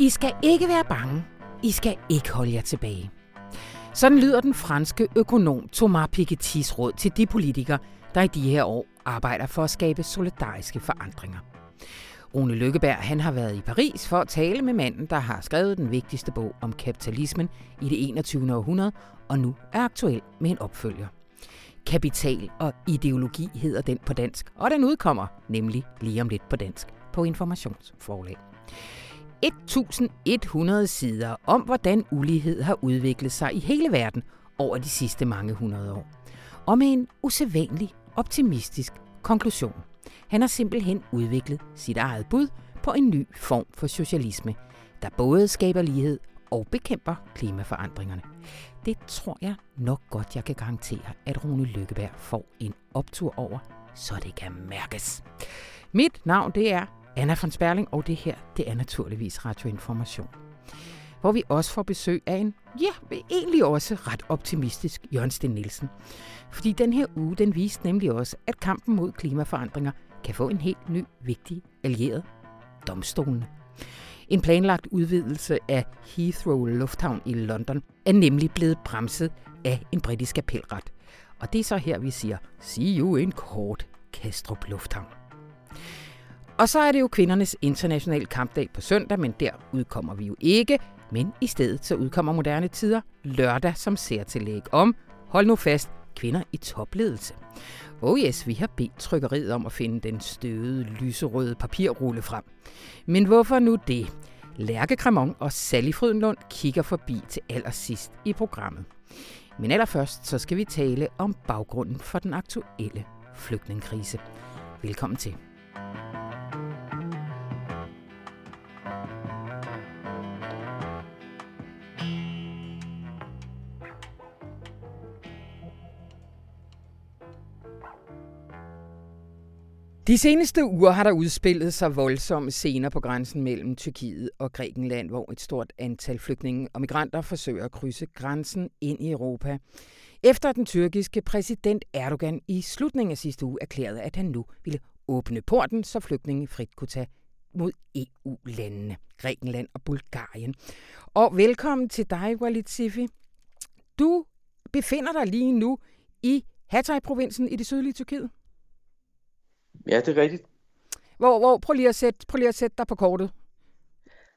I skal ikke være bange. I skal ikke holde jer tilbage. Sådan lyder den franske økonom Thomas Piketty's råd til de politikere, der i de her år arbejder for at skabe solidariske forandringer. Rune Lykkeberg han har været i Paris for at tale med manden, der har skrevet den vigtigste bog om kapitalismen i det 21. århundrede, og nu er aktuel med en opfølger. Kapital og ideologi hedder den på dansk, og den udkommer nemlig lige om lidt på dansk på Informationsforlag. 1100 sider om, hvordan ulighed har udviklet sig i hele verden over de sidste mange hundrede år. Og med en usædvanlig optimistisk konklusion. Han har simpelthen udviklet sit eget bud på en ny form for socialisme, der både skaber lighed og bekæmper klimaforandringerne. Det tror jeg nok godt, jeg kan garantere, at Rune Lykkeberg får en optur over, så det kan mærkes. Mit navn det er Anna von Sperling, og det her det er naturligvis Radioinformation. Hvor vi også får besøg af en, ja, egentlig også ret optimistisk Jørgen Sten Nielsen. Fordi den her uge, den viste nemlig også, at kampen mod klimaforandringer kan få en helt ny, vigtig allieret, domstolene. En planlagt udvidelse af Heathrow Lufthavn i London er nemlig blevet bremset af en britisk appelret. Og det er så her, vi siger, see you in kort, Kastrup Lufthavn. Og så er det jo kvindernes internationale kampdag på søndag, men der udkommer vi jo ikke. Men i stedet så udkommer Moderne Tider lørdag som særtillæg om, hold nu fast, kvinder i topledelse. Oh yes, vi har bedt trykkeriet om at finde den støde, lyserøde papirrulle frem. Men hvorfor nu det? Lærke Cremon og Sally Frydenlund kigger forbi til allersidst i programmet. Men allerførst så skal vi tale om baggrunden for den aktuelle flygtningekrise. Velkommen til. De seneste uger har der udspillet sig voldsomme scener på grænsen mellem Tyrkiet og Grækenland, hvor et stort antal flygtninge og migranter forsøger at krydse grænsen ind i Europa. Efter den tyrkiske præsident Erdogan i slutningen af sidste uge erklærede, at han nu ville åbne porten, så flygtninge frit kunne tage mod EU-landene, Grækenland og Bulgarien. Og velkommen til dig, Walid Sifi. Du befinder dig lige nu i Hatay-provinsen i det sydlige Tyrkiet. Ja, det er rigtigt. Hvor, hvor, prøv, lige at sætte, prøv lige at sætte dig på kortet.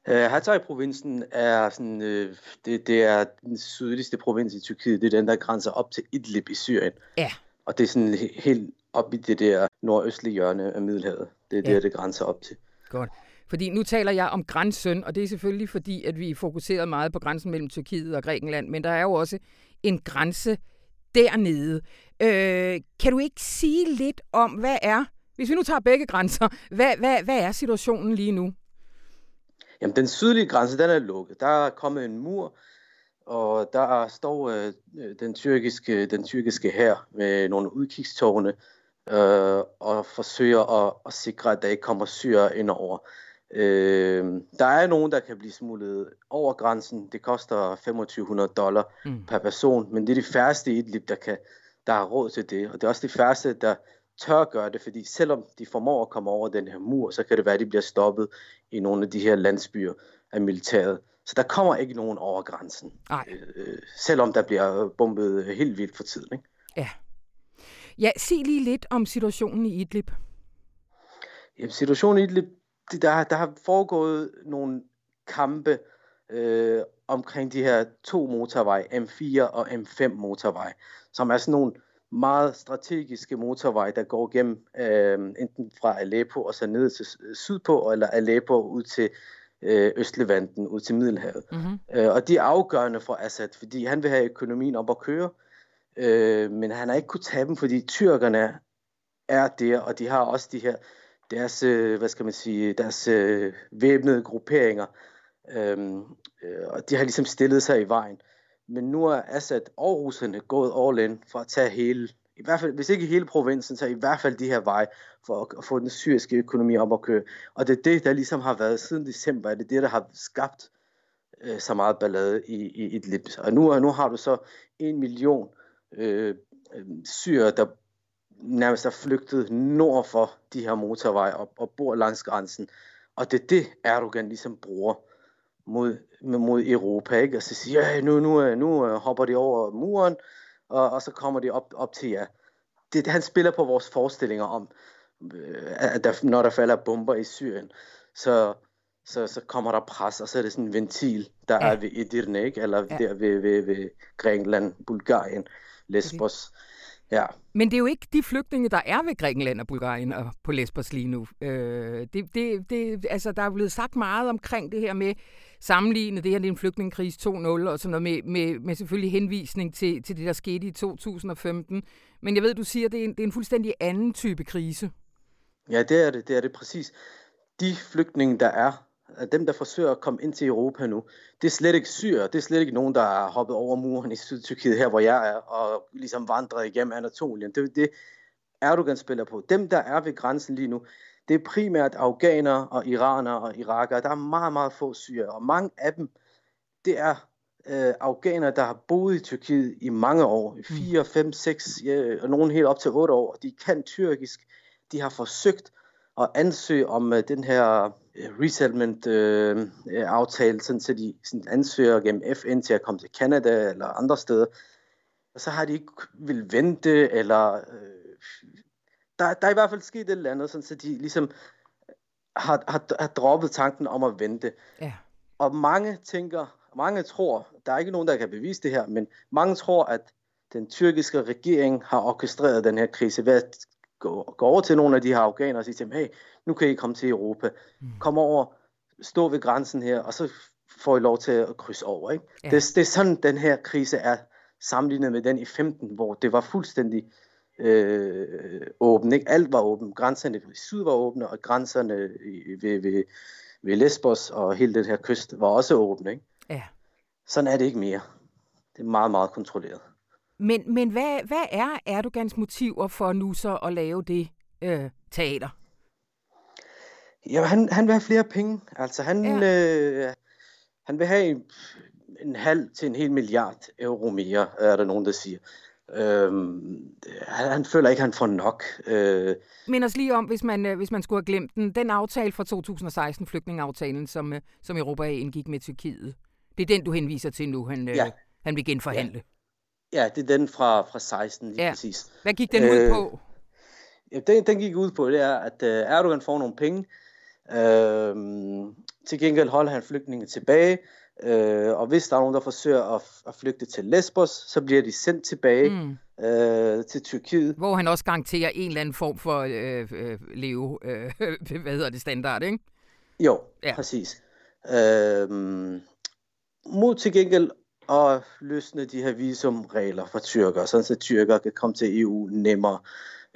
Uh, Hatay-provinsen er, sådan, uh, det, det er den sydligste provins i Tyrkiet. Det er den, der grænser op til Idlib i Syrien. Ja. Og det er sådan helt op i det der nordøstlige hjørne af Middelhavet. Det er ja. der, det grænser op til. Godt. Fordi nu taler jeg om grænsen, og det er selvfølgelig fordi, at vi fokuserer meget på grænsen mellem Tyrkiet og Grækenland, men der er jo også en grænse dernede. Øh, kan du ikke sige lidt om, hvad er hvis vi nu tager begge grænser, hvad, hvad, hvad er situationen lige nu? Jamen, den sydlige grænse, den er lukket. Der er kommet en mur, og der står øh, den tyrkiske, den tyrkiske her med nogle udkigstårne øh, og forsøger at, at sikre, at der ikke kommer syre ind over. Øh, der er nogen, der kan blive smuglet over grænsen. Det koster 2500 dollar mm. per person, men det er de færreste i et liv, der, kan, der har råd til det. Og det er også de færreste, der tør gøre det, fordi selvom de formår at komme over den her mur, så kan det være, at de bliver stoppet i nogle af de her landsbyer af militæret. Så der kommer ikke nogen over grænsen, Ej. Øh, selvom der bliver bombet helt vildt for tiden. Ikke? Ja. Ja, sig lige lidt om situationen i Idlib. Jamen, situationen i Idlib, der, der har foregået nogle kampe øh, omkring de her to motorveje, M4 og M5 motorvej, som er sådan nogle meget strategiske motorvej, der går gennem øh, enten fra Aleppo og så ned til sydpå, eller Aleppo ud til øh, Østlevanten, ud til Middelhavet. Mm-hmm. Øh, og de er afgørende for Assad, fordi han vil have økonomien op at køre, øh, men han har ikke kunnet tage dem, fordi tyrkerne er der, og de har også de her deres, øh, hvad skal man sige, deres øh, væbnede grupperinger, øh, øh, og de har ligesom stillet sig i vejen. Men nu er Assad og russerne gået all in for at tage hele, i hvert fald, hvis ikke hele provinsen, så i hvert fald de her veje for at få den syriske økonomi op at køre. Og det er det, der ligesom har været siden december, det er det, der har skabt øh, så meget ballade i, i Idlib. Og nu, nu har du så en million øh, øh, syre, der nærmest er flygtet nord for de her motorveje og, og bor langs grænsen. Og det er det, Erdogan ligesom bruger mod, mod Europa, ikke? Og så siger jeg, nu, nu, nu hopper de over muren, og, og så kommer de op, op til jer. Det, han spiller på vores forestillinger om, at der, når der falder bomber i Syrien, så, så, så kommer der pres, og så er det sådan en ventil, der ja. er ved Edirne, ikke? eller ja. der ved, ved, ved Grækenland, Bulgarien, Lesbos. Okay. Ja. Men det er jo ikke de flygtninge, der er ved Grækenland og Bulgarien og på Lesbos lige nu. Øh, det, det, det, altså, der er blevet sagt meget omkring det her med sammenligne det her, det er en flygtningekrise 2.0 og sådan noget med, med, med selvfølgelig henvisning til, til det, der skete i 2015. Men jeg ved, du siger, at det er en, det er en fuldstændig anden type krise. Ja, det er det, det er det præcis. De flygtninge, der er, dem, der forsøger at komme ind til Europa nu, det er slet ikke syre. Det er slet ikke nogen, der har hoppet over muren i Sydtyrkiet, her hvor jeg er, og ligesom vandret igennem Anatolien. Det er det, Erdogan spiller på. Dem, der er ved grænsen lige nu, det er primært afghanere og iranere og irakere. Der er meget, meget få syre, og mange af dem, det er øh, afghanere, der har boet i Tyrkiet i mange år, 4, 5, 6, ja, og nogen helt op til 8 år. De kan tyrkisk, de har forsøgt at ansøge om uh, den her resettlement-aftale, uh, sådan, så de sådan, ansøger gennem FN til at komme til Canada eller andre steder. Og så har de ikke vil vente, eller uh, der, der er i hvert fald sket et eller andet, sådan, så de ligesom har, har, har droppet tanken om at vente. Ja. Og mange tænker, mange tror, der er ikke nogen, der kan bevise det her, men mange tror, at den tyrkiske regering har orkestreret den her krise ved at gå, gå over til nogle af de her afghanere og sige til dem, hey, nu kan I komme til Europa. Mm. Kom over, stå ved grænsen her, og så får I lov til at krydse over. Ikke? Ja. Det, det er sådan, den her krise er sammenlignet med den i 15, hvor det var fuldstændig øh, åben. Ikke? Alt var åben. Grænserne i syd var åbne, og grænserne ved, ved, ved Lesbos og hele den her kyst var også åbne. Ikke? Ja. Sådan er det ikke mere. Det er meget, meget kontrolleret. Men, men hvad, hvad er Erdogans motiver for nu så at lave det øh, teater? Ja, han, han vil have flere penge. Altså han, ja. øh, han vil have en, en halv til en hel milliard euro mere, er der nogen, der siger. Øhm, han, han føler ikke, han får nok. Øh. Men os lige om, hvis man, øh, hvis man skulle have glemt den. Den aftale fra 2016, flygtningeaftalen, som, øh, som Europa indgik med Tyrkiet. Det er den, du henviser til nu, han, øh, ja. han vil genforhandle. Ja. Ja, det er den fra, fra 16 lige ja. præcis. Hvad gik den ud på? Ja, den, den gik ud på, det er, at uh, Erdogan får nogle penge. Uh, til gengæld holder han flygtninge tilbage. Øh, og hvis der er nogen, der forsøger at, at flygte til Lesbos, så bliver de sendt tilbage mm. øh, til Tyrkiet. Hvor han også garanterer en eller anden form for øh, øh, leve, øh, hvad hedder det, standard, ikke? Jo, ja. præcis. Øh, mod til gengæld at løsne de her visumregler for tyrker, sådan så tyrker kan komme til EU nemmere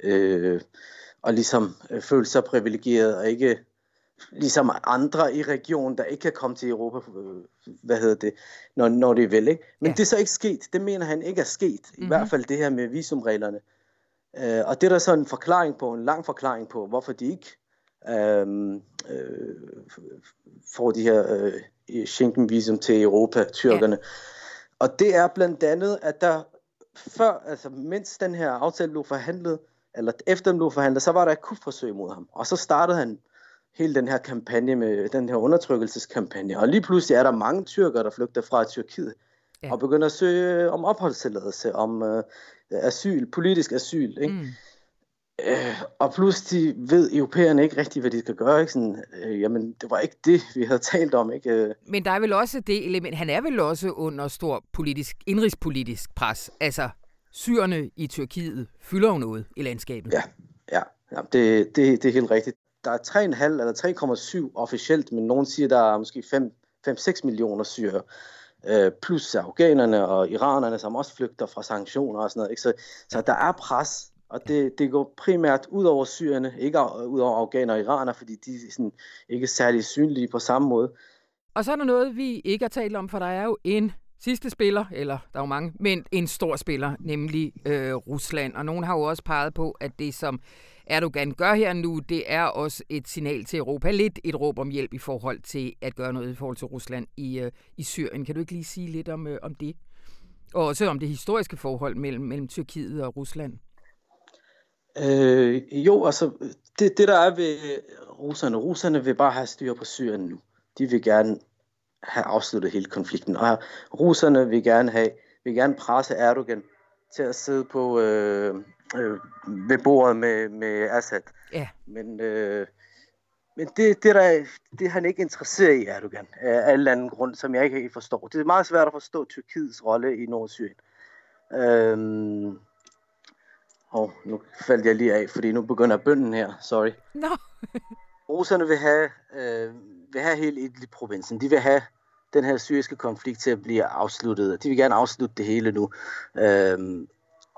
øh, og ligesom øh, føle sig privilegeret og ikke ligesom andre i regionen, der ikke kan komme til Europa, øh, hvad hedder det, når, når det vil. Ikke? Men ja. det er så ikke sket. Det mener han ikke er sket. Mm-hmm. I mhm. hvert fald det her med visumreglerne. Uh, og det er der så en forklaring på, en lang forklaring på, hvorfor de ikke uh, uh, får de her uh, Schengen-visum til Europa, tyrkerne. Ja. Og det er blandt andet, at der før, altså mens den her aftale blev forhandlet, eller efter den blev forhandlet, så var der et kupforsøg mod ham. Og så startede han hele den her kampagne med den her undertrykkelseskampagne. Og lige pludselig er der mange tyrker, der flygter fra Tyrkiet ja. og begynder at søge om opholdstilladelse, om øh, asyl, politisk asyl. Ikke? Mm. Øh, og pludselig ved europæerne ikke rigtigt, hvad de skal gøre. Ikke? Sådan, øh, jamen, det var ikke det, vi havde talt om. Ikke? Øh. Men der er vel også det element, han er vel også under stor politisk, indrigspolitisk pres. Altså, syrerne i Tyrkiet fylder jo noget i landskabet. Ja, ja, ja det, det, det er helt rigtigt der er 3,5 eller 3,7 officielt, men nogen siger, der er måske 5-6 millioner syre. Øh, plus afghanerne og iranerne, som også flygter fra sanktioner og sådan noget. Ikke? Så, så der er pres, og det, det går primært ud over syrerne, ikke ud over afghaner og iraner, fordi de er sådan, ikke er særlig synlige på samme måde. Og så er der noget, vi ikke har talt om, for der er jo en sidste spiller, eller der er jo mange, men en stor spiller, nemlig øh, Rusland. Og nogen har jo også peget på, at det som Erdogan gør her nu, det er også et signal til Europa, lidt et råb om hjælp i forhold til at gøre noget i forhold til Rusland i, øh, i Syrien. Kan du ikke lige sige lidt om, øh, om det? Og også om det historiske forhold mellem, mellem Tyrkiet og Rusland. Øh, jo, altså det, det der er ved russerne, russerne vil bare have styr på Syrien nu. De vil gerne have afsluttet hele konflikten. Og russerne vil gerne have, vil gerne presse Erdogan til at sidde på øh, øh, ved bordet med, med Assad. Ja. Men, øh, men det, det, der, det er han ikke interesseret i, Erdogan, af alle anden grund, som jeg ikke helt forstår. Det er meget svært at forstå Tyrkiets rolle i Nordsyrien. Oh, nu faldt jeg lige af, fordi nu begynder bønden her. Sorry. Nå. Russerne vil have, øh, vil have hele Idlib-provinsen. De vil have den her syriske konflikt til at blive afsluttet. De vil gerne afslutte det hele nu. Øhm,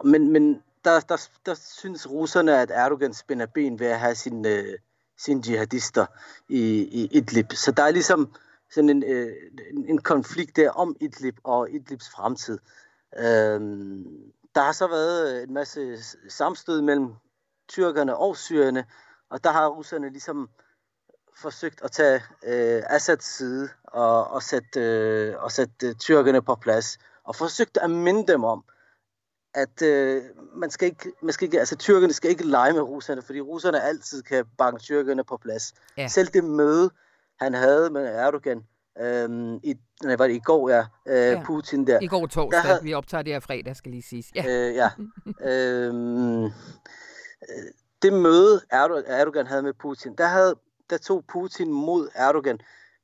men men der, der, der synes russerne, at Erdogan spænder ben ved at have sine, øh, sine jihadister i, i Idlib. Så der er ligesom sådan en, øh, en konflikt der om Idlib og Idlibs fremtid. Øhm, der har så været en masse samstød mellem tyrkerne og syrerne, og der har russerne ligesom forsøgt at tage øh, Assads side og, og sætte, øh, og sætte øh, tyrkerne på plads, og forsøgt at minde dem om, at øh, man skal ikke, man skal ikke, altså tyrkerne skal ikke lege med russerne, fordi russerne altid kan banke tyrkerne på plads. Ja. Selv det møde, han havde med Erdogan, øh, i, nej, var det i går, ja, øh, ja. Putin der. I går torsdag, havde, vi optager det her fredag, skal lige siges. Ja, øh, ja. øh, det møde Erdogan havde med Putin, der, havde, der tog Putin mod Erdogan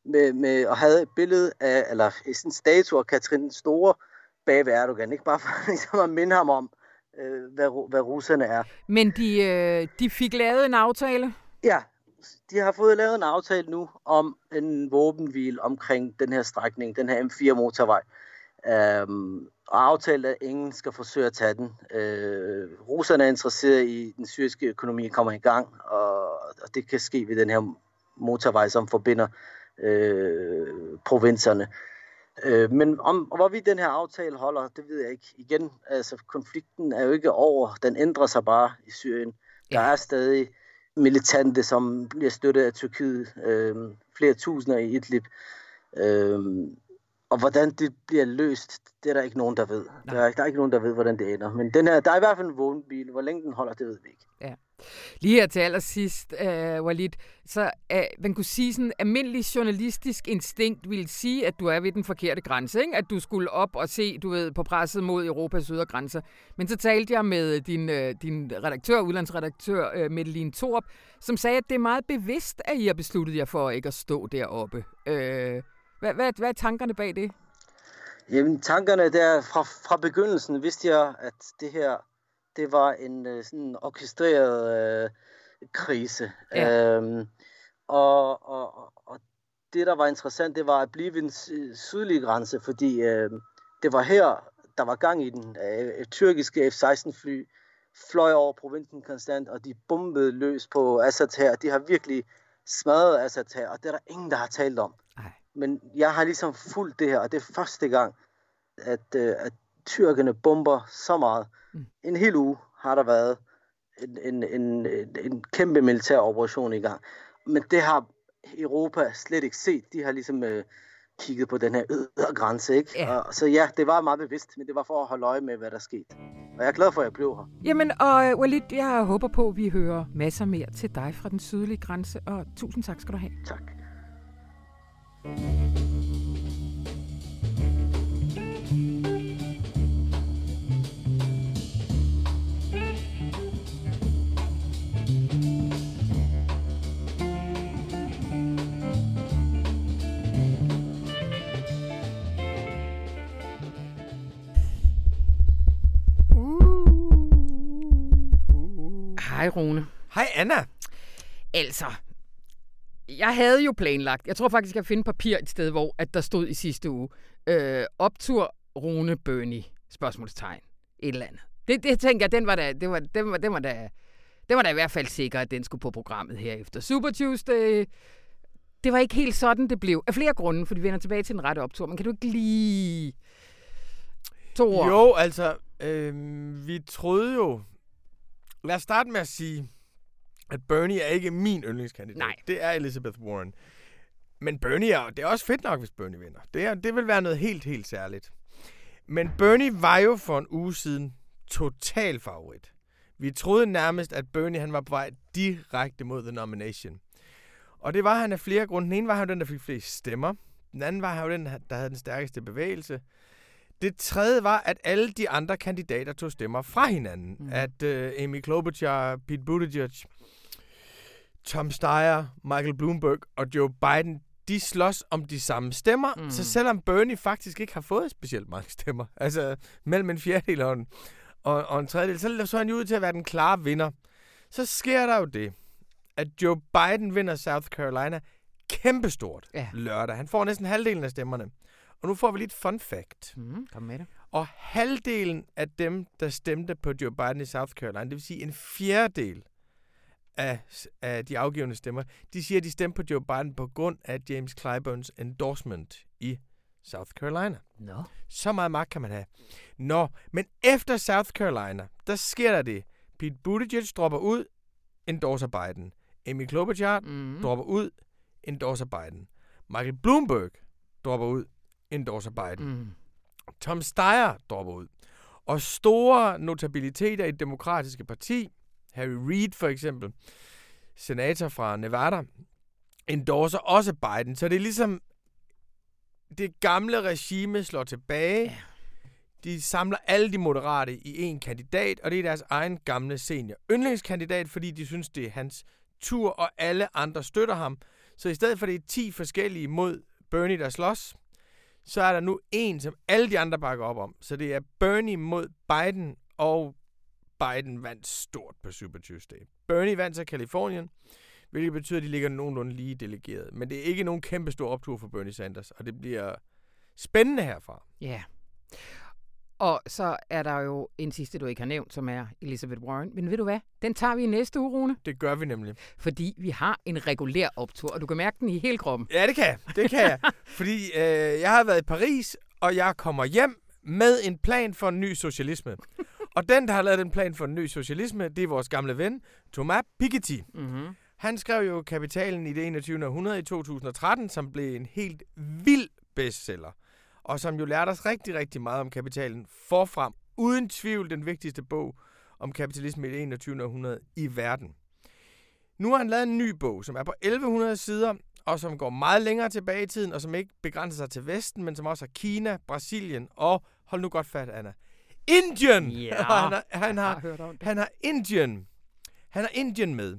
med, med, og havde et billede af, eller sådan en statue af Katrin den Store bag ved Erdogan. Ikke bare for ligesom at minde ham om, øh, hvad, hvad russerne er. Men de, øh, de fik lavet en aftale? Ja, de har fået lavet en aftale nu om en våbenhvil omkring den her strækning, den her M4-motorvej. Øhm, og aftalt, at ingen skal forsøge at tage den. Øh, russerne er interesseret i, at den syriske økonomi kommer i gang, og, og det kan ske ved den her motorvej, som forbinder øh, provinserne. Øh, men om hvorvidt den her aftale holder, det ved jeg ikke. Igen, altså konflikten er jo ikke over. Den ændrer sig bare i Syrien. Der er stadig militante, som bliver støttet af Tyrkiet. Øh, flere tusinder i Idlib. Øh, og hvordan det bliver løst, det er der ikke nogen, der ved. Der er, der er ikke nogen, der ved, hvordan det ender. Men den her, der er i hvert fald en vågenbil. Hvor længe den holder, det ved vi ikke. Ja. Lige her til allersidst, uh, Walid, så uh, man kunne sige sådan, almindelig journalistisk instinkt ville sige, at du er ved den forkerte grænse, ikke? at du skulle op og se, du ved, på presset mod Europas ydre grænser. Men så talte jeg med din, uh, din redaktør, udlandsredaktør, uh, Medeline Torp, som sagde, at det er meget bevidst, at I har besluttet jer for ikke at stå deroppe. Uh, hvad, hvad, hvad er tankerne bag det? Jamen, tankerne der fra, fra begyndelsen vidste jeg, at det her, det var en uh, sådan orkestreret uh, krise. Ja. Um, og, og, og det, der var interessant, det var at blive ved den sydlige grænse, fordi uh, det var her, der var gang i den. Uh, tyrkiske F-16-fly fløj over provinsen konstant, og de bombede løs på Assad her. De har virkelig smadret Assad her, og det er der ingen, der har talt om. Ej. Men jeg har ligesom fulgt det her, og det er første gang, at, øh, at tyrkerne bomber så meget. Mm. En hel uge har der været en, en, en, en kæmpe militær operation i gang. Men det har Europa slet ikke set. De har ligesom øh, kigget på den her ydre grænse, ikke? Ja. Og, så ja, det var meget bevidst, men det var for at holde øje med, hvad der skete. Og jeg er glad for, at jeg blev her. Jamen, og uh, Walid, jeg håber på, at vi hører masser mere til dig fra den sydlige grænse, og tusind tak skal du have. Tak. Hej Rune. Hej Anna. Altså, jeg havde jo planlagt, jeg tror faktisk, jeg finder papir et sted, hvor at der stod i sidste uge, øh, optur Rune Bøni, spørgsmålstegn, et eller andet. Det, det tænker jeg, den var da, det var, den var, den var da, det var da i hvert fald sikker, at den skulle på programmet her efter Super Tuesday. Det var ikke helt sådan, det blev. Af flere grunde, for vi vender tilbage til den rette optur. Men kan du ikke lige... To år? Jo, altså, øh, vi troede jo... Lad os starte med at sige, at Bernie er ikke min yndlingskandidat. Nej. Det er Elizabeth Warren. Men Bernie er, det er også fedt nok, hvis Bernie vinder. Det, er, det vil være noget helt, helt særligt. Men Bernie var jo for en uge siden total favorit. Vi troede nærmest, at Bernie han var på vej direkte mod the nomination. Og det var han af flere grunde. Den ene var han den, der fik flest stemmer. Den anden var jo den, der havde den stærkeste bevægelse. Det tredje var, at alle de andre kandidater tog stemmer fra hinanden. Mm. At uh, Amy Klobuchar, Pete Buttigieg, Tom Steyer, Michael Bloomberg og Joe Biden, de slås om de samme stemmer. Mm. Så selvom Bernie faktisk ikke har fået specielt mange stemmer, altså mellem en fjerdedel og en, og, og en tredjedel, så så han jo ud til at være den klare vinder. Så sker der jo det, at Joe Biden vinder South Carolina kæmpestort ja. lørdag. Han får næsten halvdelen af stemmerne. Og nu får vi lidt fun fact. Mm, kom med det. Og halvdelen af dem, der stemte på Joe Biden i South Carolina, det vil sige en fjerdedel af, af de afgivende stemmer, de siger, at de stemte på Joe Biden på grund af James Clyburns endorsement i South Carolina. Nå. Så meget magt kan man have. Nå, men efter South Carolina, der sker der det. Pete Buttigieg dropper ud, endorser Biden. Amy Klobuchar mm. dropper ud, endorser Biden. Michael Bloomberg dropper ud, endorser Biden. Mm. Tom Steyer dropper ud. Og store notabiliteter i det demokratiske parti, Harry Reid for eksempel, senator fra Nevada, endorser også Biden. Så det er ligesom, det gamle regime slår tilbage. Ja. De samler alle de moderate i en kandidat, og det er deres egen gamle senior yndlingskandidat, fordi de synes, det er hans tur, og alle andre støtter ham. Så i stedet for det er 10 forskellige mod Bernie, der slås, så er der nu en, som alle de andre bakker op om. Så det er Bernie mod Biden, og Biden vandt stort på Super Tuesday. Bernie vandt så Kalifornien, hvilket betyder, at de ligger nogenlunde lige delegeret. Men det er ikke nogen kæmpe stor optur for Bernie Sanders, og det bliver spændende herfra. Ja. Yeah. Og så er der jo en sidste, du ikke har nævnt, som er Elizabeth Warren. Men ved du hvad? Den tager vi i næste uge, Rune. Det gør vi nemlig. Fordi vi har en regulær optur, og du kan mærke den i hele kroppen. Ja, det kan jeg. Det kan jeg. Fordi øh, jeg har været i Paris, og jeg kommer hjem med en plan for en ny socialisme. og den, der har lavet den plan for en ny socialisme, det er vores gamle ven, Thomas Piketty. Mm-hmm. Han skrev jo Kapitalen i det 21. århundrede i 2013, som blev en helt vild bestseller og som jo lærte os rigtig, rigtig meget om kapitalen forfrem. Uden tvivl den vigtigste bog om kapitalisme i det 21. århundrede i verden. Nu har han lavet en ny bog, som er på 1100 sider, og som går meget længere tilbage i tiden, og som ikke begrænser sig til Vesten, men som også har Kina, Brasilien og, hold nu godt fat, Anna, Indien! Ja, han, har, han, har, han har Indien. Han har Indien med.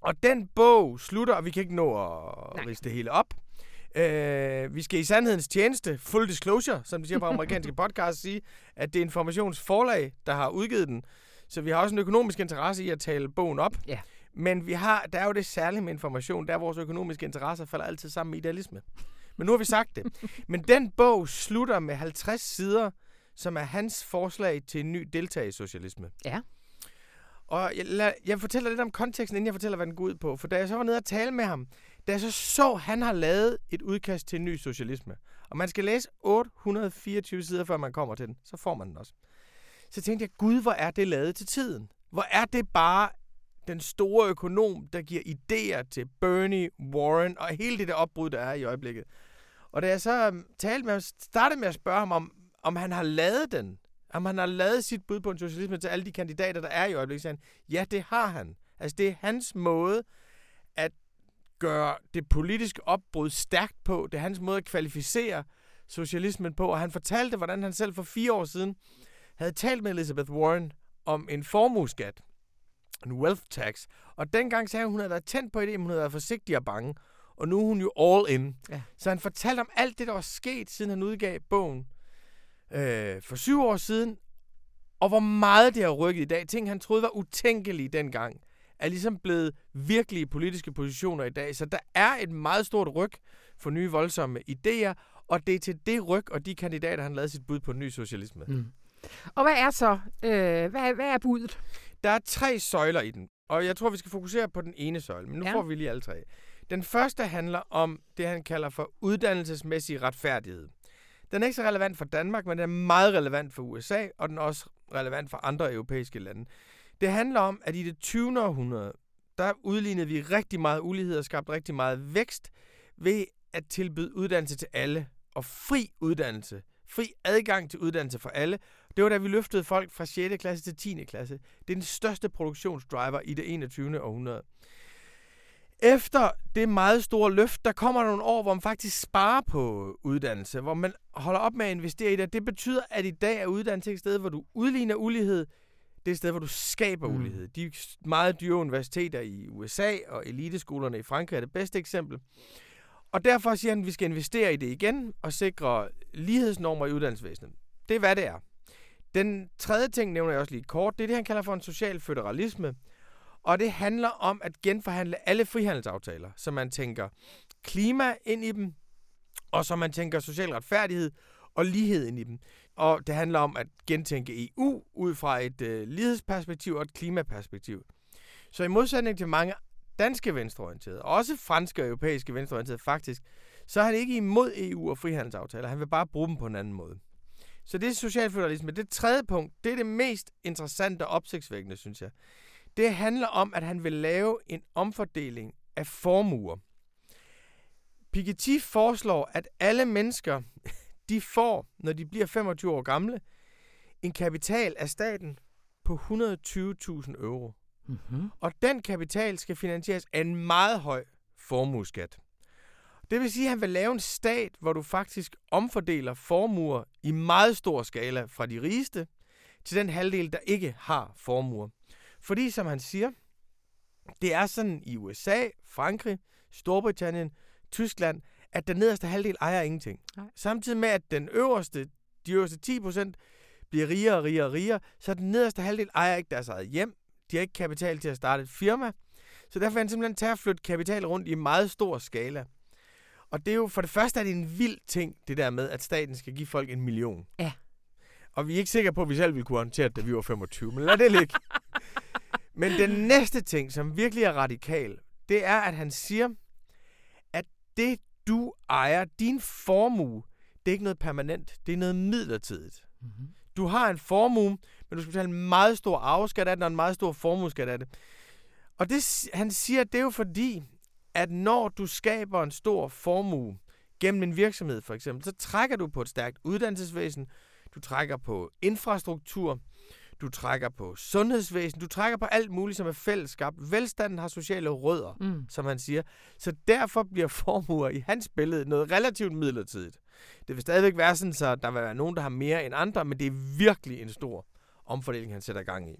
Og den bog slutter, og vi kan ikke nå at riste det hele op, Øh, vi skal i sandhedens tjeneste, full disclosure, som de siger på amerikanske podcast, sige, at det er informationsforlag, der har udgivet den. Så vi har også en økonomisk interesse i at tale bogen op. Ja. Men vi har, der er jo det særlige med information, der vores økonomiske interesser falder altid sammen med idealisme. Men nu har vi sagt det. Men den bog slutter med 50 sider, som er hans forslag til en ny deltagersocialisme. Ja. Og jeg, jeg fortæller lidt om konteksten, inden jeg fortæller, hvad den går ud på. For da jeg så var nede og tale med ham, da jeg så så, han har lavet et udkast til en ny socialisme, og man skal læse 824 sider, før man kommer til den, så får man den også. Så tænkte jeg, gud, hvor er det lavet til tiden? Hvor er det bare den store økonom, der giver idéer til Bernie, Warren og hele det der opbrud, der er i øjeblikket. Og da jeg så um, talte med ham, startede med at spørge ham, om, om han har lavet den. Om han har lavet sit bud på en socialisme til alle de kandidater, der er i øjeblikket. Så han, ja, det har han. Altså, det er hans måde at gøre det politiske opbrud stærkt på. Det er hans måde at kvalificere socialismen på. Og han fortalte, hvordan han selv for fire år siden havde talt med Elizabeth Warren om en formueskat. En wealth tax. Og dengang sagde hun, at hun havde været tændt på det, men hun havde været forsigtig og bange. Og nu er hun jo all in. Ja. Så han fortalte om alt det, der var sket, siden han udgav bogen øh, for syv år siden. Og hvor meget det har rykket i dag. Ting, han troede var utænkelige dengang er ligesom blevet virkelige politiske positioner i dag. Så der er et meget stort ryg for nye voldsomme idéer, og det er til det ryg og de kandidater, han lavede sit bud på en ny socialisme. Mm. Og hvad er så? Øh, hvad, hvad er budet? Der er tre søjler i den, og jeg tror, vi skal fokusere på den ene søjle, men nu ja. får vi lige alle tre. Den første handler om det, han kalder for uddannelsesmæssig retfærdighed. Den er ikke så relevant for Danmark, men den er meget relevant for USA, og den er også relevant for andre europæiske lande. Det handler om, at i det 20. århundrede, der udlignede vi rigtig meget ulighed og skabte rigtig meget vækst ved at tilbyde uddannelse til alle. Og fri uddannelse. Fri adgang til uddannelse for alle. Det var da vi løftede folk fra 6. klasse til 10. klasse. Det er den største produktionsdriver i det 21. århundrede efter det meget store løft, der kommer der nogle år, hvor man faktisk sparer på uddannelse, hvor man holder op med at investere i det. Det betyder, at i dag er uddannelse et sted, hvor du udligner ulighed. Det er et sted, hvor du skaber mm. ulighed. De meget dyre universiteter i USA og eliteskolerne i Frankrig er det bedste eksempel. Og derfor siger han, at vi skal investere i det igen og sikre lighedsnormer i uddannelsesvæsenet. Det er, hvad det er. Den tredje ting nævner jeg også lige kort. Det er det, han kalder for en social føderalisme. Og det handler om at genforhandle alle frihandelsaftaler, så man tænker klima ind i dem, og så man tænker social retfærdighed og lighed ind i dem. Og det handler om at gentænke EU ud fra et øh, lighedsperspektiv og et klimaperspektiv. Så i modsætning til mange danske venstreorienterede, og også franske og europæiske venstreorienterede faktisk, så er han ikke imod EU og frihandelsaftaler. Han vil bare bruge dem på en anden måde. Så det er socialfederalisme. Det tredje punkt, det er det mest interessante og opsigtsvækkende, synes jeg. Det handler om, at han vil lave en omfordeling af formuer. Piketty foreslår, at alle mennesker, de får, når de bliver 25 år gamle, en kapital af staten på 120.000 euro. Mm-hmm. Og den kapital skal finansieres af en meget høj formueskat. Det vil sige, at han vil lave en stat, hvor du faktisk omfordeler formuer i meget stor skala fra de rigeste til den halvdel, der ikke har formuer. Fordi, som han siger, det er sådan i USA, Frankrig, Storbritannien, Tyskland, at den nederste halvdel ejer ingenting. Nej. Samtidig med, at den øverste, de øverste 10 procent bliver rigere og rigere og rigere, så den nederste halvdel ejer ikke deres eget hjem. De har ikke kapital til at starte et firma. Så derfor vil han simpelthen tage at flytte kapital rundt i meget stor skala. Og det er jo, for det første er det en vild ting, det der med, at staten skal give folk en million. Ja. Og vi er ikke sikre på, at vi selv ville kunne håndtere det, da vi var 25. Men lad det ligge. men den næste ting, som virkelig er radikal, det er, at han siger, at det, du ejer, din formue, det er ikke noget permanent. Det er noget midlertidigt. Mm-hmm. Du har en formue, men du skal betale en meget stor arveskat af den, og en meget stor formueskat af det. Og det, han siger, det er jo fordi, at når du skaber en stor formue gennem en virksomhed for eksempel, så trækker du på et stærkt uddannelsesvæsen, du trækker på infrastruktur, du trækker på sundhedsvæsen, du trækker på alt muligt, som er fællesskab. Velstanden har sociale rødder, mm. som han siger. Så derfor bliver formuer i hans billede noget relativt midlertidigt. Det vil stadigvæk være sådan, så der vil være nogen, der har mere end andre, men det er virkelig en stor omfordeling, han sætter gang i.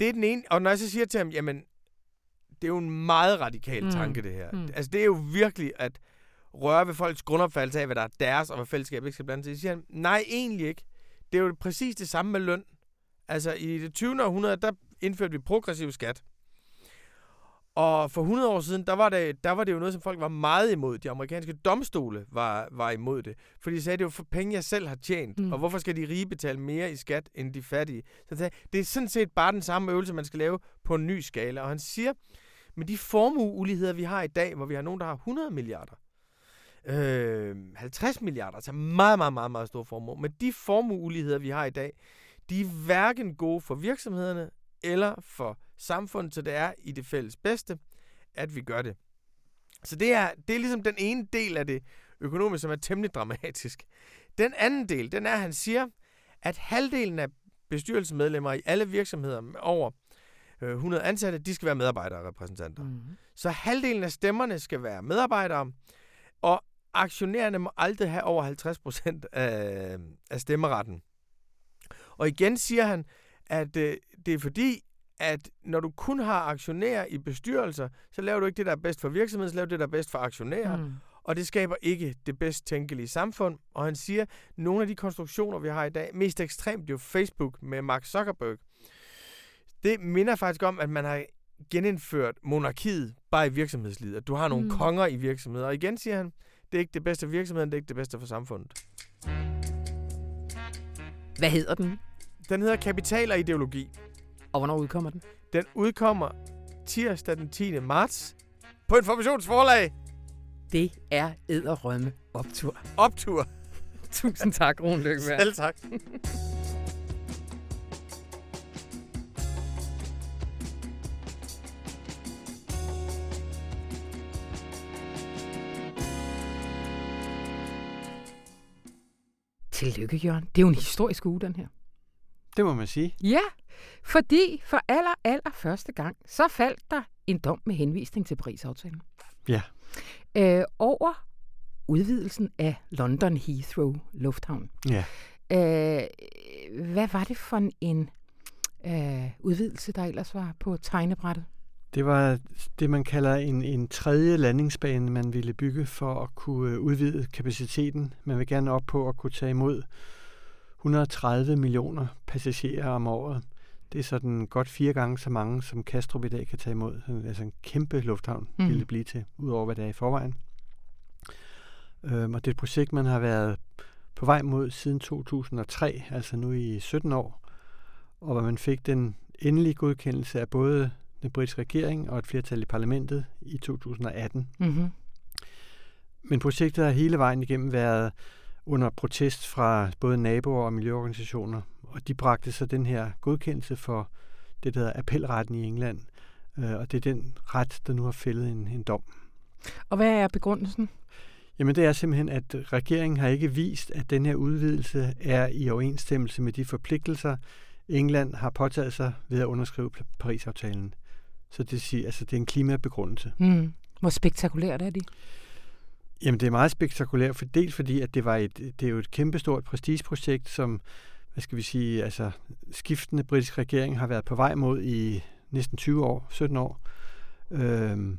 Det er den ene. Og når jeg så siger til ham, jamen, det er jo en meget radikal mm. tanke, det her. Mm. Altså, det er jo virkelig at røre ved folks grundopfattelse af, hvad der er deres, og hvad fællesskabet ikke skal blande sig i. Så siger han, nej, egentlig ikke. Det er jo præcis det samme med løn. Altså, i det 20. århundrede, der indførte vi progressiv skat. Og for 100 år siden, der var, det, der var det jo noget, som folk var meget imod. De amerikanske domstole var, var imod det. Fordi de sagde, det jo for penge, jeg selv har tjent. Mm. Og hvorfor skal de rige betale mere i skat end de fattige? Så sagde, det er sådan set bare den samme øvelse, man skal lave på en ny skala. Og han siger, med de formueuligheder, vi har i dag, hvor vi har nogen, der har 100 milliarder, øh, 50 milliarder, altså meget, meget, meget, meget store formue. Men de formueuligheder, vi har i dag, de er hverken gode for virksomhederne eller for samfundet, så det er i det fælles bedste, at vi gør det. Så det er, det er ligesom den ene del af det økonomiske, som er temmelig dramatisk. Den anden del, den er, at han siger, at halvdelen af bestyrelsesmedlemmer i alle virksomheder med over 100 øh, ansatte, de skal være medarbejderrepræsentanter. Mm-hmm. Så halvdelen af stemmerne skal være medarbejdere, og aktionærerne må aldrig have over 50 procent af, af stemmeretten. Og igen siger han, at øh, det er fordi, at når du kun har aktionærer i bestyrelser, så laver du ikke det, der er bedst for virksomheden, så laver du det, der er bedst for aktionærer. Mm. Og det skaber ikke det bedst tænkelige samfund. Og han siger, at nogle af de konstruktioner, vi har i dag, mest ekstremt jo Facebook med Mark Zuckerberg, det minder faktisk om, at man har genindført monarkiet bare i virksomhedslivet. At du har nogle mm. konger i virksomheder. Og igen siger han, det er ikke det bedste for virksomheden, det er ikke det bedste for samfundet. Hvad hedder den? Den hedder Kapital og Ideologi. Og hvornår udkommer den? Den udkommer tirsdag den 10. marts på Informationsforlag. Det er edderrømme optur. Optur. Tusind tak, Rune Lykkeberg. Selv tak. Tillykke, Jørgen. Det er jo en historisk uge, den her. Det må man sige. Ja, fordi for aller, aller første gang, så faldt der en dom med henvisning til Paris-aftalen. Ja. Øh, over udvidelsen af London Heathrow Lufthavn. Ja. Øh, hvad var det for en øh, udvidelse, der ellers var på tegnebrættet? Det var det, man kalder en, en tredje landingsbane, man ville bygge for at kunne øh, udvide kapaciteten. Man vil gerne op på at kunne tage imod 130 millioner passagerer om året. Det er sådan godt fire gange så mange, som Kastrup i dag kan tage imod. Altså en kæmpe lufthavn mm. ville det blive til, udover hvad det er i forvejen. Øhm, og det er et projekt, man har været på vej mod siden 2003, altså nu i 17 år, og hvor man fik den endelige godkendelse af både den britiske regering og et flertal i parlamentet i 2018. Mm-hmm. Men projektet har hele vejen igennem været under protest fra både naboer og miljøorganisationer, og de bragte så den her godkendelse for det, der hedder appelretten i England, øh, og det er den ret, der nu har fældet en, en dom. Og hvad er begrundelsen? Jamen det er simpelthen, at regeringen har ikke vist, at den her udvidelse er i overensstemmelse med de forpligtelser, England har påtaget sig ved at underskrive Paris-aftalen. Så det, siger, altså, det er en klimabegrundelse. Mm. Hvor spektakulært er de? Jamen det er meget spektakulært, for dels fordi, at det, var et, det er jo et kæmpestort prestigeprojekt, som hvad skal vi sige, altså skiftende britisk regering har været på vej mod i næsten 20 år, 17 år. Øhm,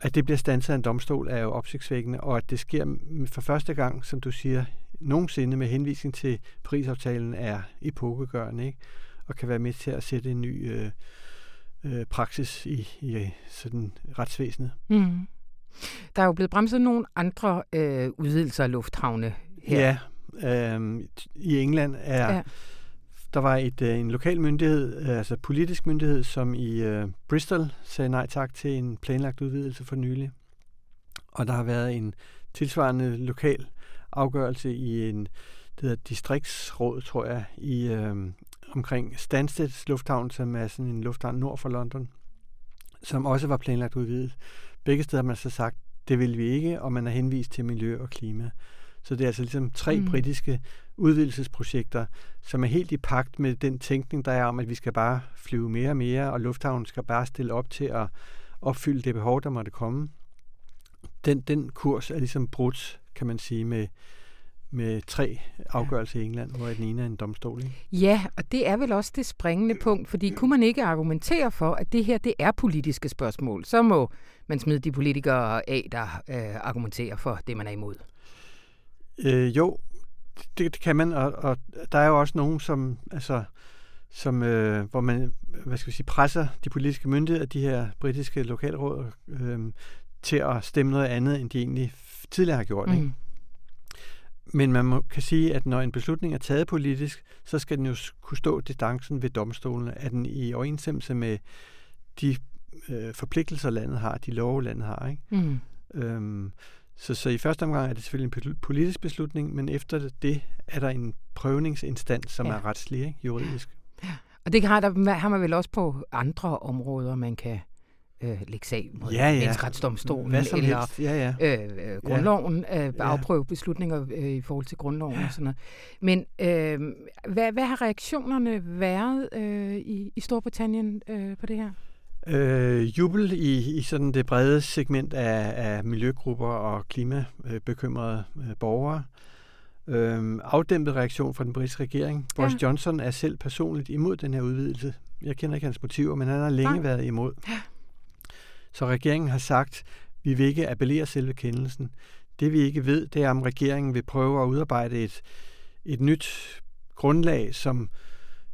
at det bliver stanset af en domstol er jo opsigtsvækkende, og at det sker for første gang, som du siger, nogensinde med henvisning til Paris-aftalen er epokegørende, ikke? og kan være med til at sætte en ny øh, øh, praksis i, i sådan retsvæsenet. Mm. Der er jo blevet bremset nogle andre øh, udvidelser af lufthavne her. Ja, øh, i England er... Ja. Der var et, øh, en lokal myndighed, øh, altså politisk myndighed, som i øh, Bristol sagde nej tak til en planlagt udvidelse for nylig. Og der har været en tilsvarende lokal afgørelse i en det hedder distriktsråd, tror jeg, i øh, omkring Stansteds Lufthavn, som er sådan en lufthavn nord for London, som også var planlagt udvidet. Begge steder har man så sagt, det vil vi ikke, og man har henvist til miljø og klima. Så det er altså ligesom tre mm. britiske udvidelsesprojekter, som er helt i pagt med den tænkning, der er om, at vi skal bare flyve mere og mere, og lufthavnen skal bare stille op til at opfylde det behov, der måtte komme. Den, den kurs er ligesom brudt, kan man sige, med, med tre afgørelser i England, hvor den ene er en domstol. Ikke? Ja, og det er vel også det springende punkt, fordi kunne man ikke argumentere for, at det her det er politiske spørgsmål, så må man smide de politikere af, der øh, argumenterer for det, man er imod. Øh, jo, det, det kan man, og, og der er jo også nogen, som, altså, som øh, hvor man hvad skal vi sige, presser de politiske myndigheder, de her britiske lokalråd, øh, til at stemme noget andet, end de egentlig tidligere har gjort. Mm. Ikke? Men man må, kan sige, at når en beslutning er taget politisk, så skal den jo kunne stå distancen ved domstolene. Er den i overensstemmelse med de øh, forpligtelser, landet har, de love, landet har. Ikke? Mm. Øhm, så, så i første omgang er det selvfølgelig en politisk beslutning, men efter det er der en prøvningsinstans, som ja. er retslig, ikke? juridisk. Ja. Og det har, der, har man vel også på andre områder, man kan øh, lægge sag mod ja, ja. menneskeretsdomstolen eller Ja, ja. Øh, øh, grundloven, øh, afprøve beslutninger øh, i forhold til grundloven ja. og sådan noget. Men øh, hvad, hvad har reaktionerne været øh, i, i Storbritannien øh, på det her? Øh, jubel i, i sådan det brede segment af, af miljøgrupper og klimabekymrede øh, borgere. Øh, afdæmpet reaktion fra den britiske regering. Ja. Boris Johnson er selv personligt imod den her udvidelse. Jeg kender ikke hans motiver, men han har længe Nej. været imod. Ja. Så regeringen har sagt, vi vil ikke appellere selve kendelsen. Det vi ikke ved, det er, om regeringen vil prøve at udarbejde et, et nyt grundlag, som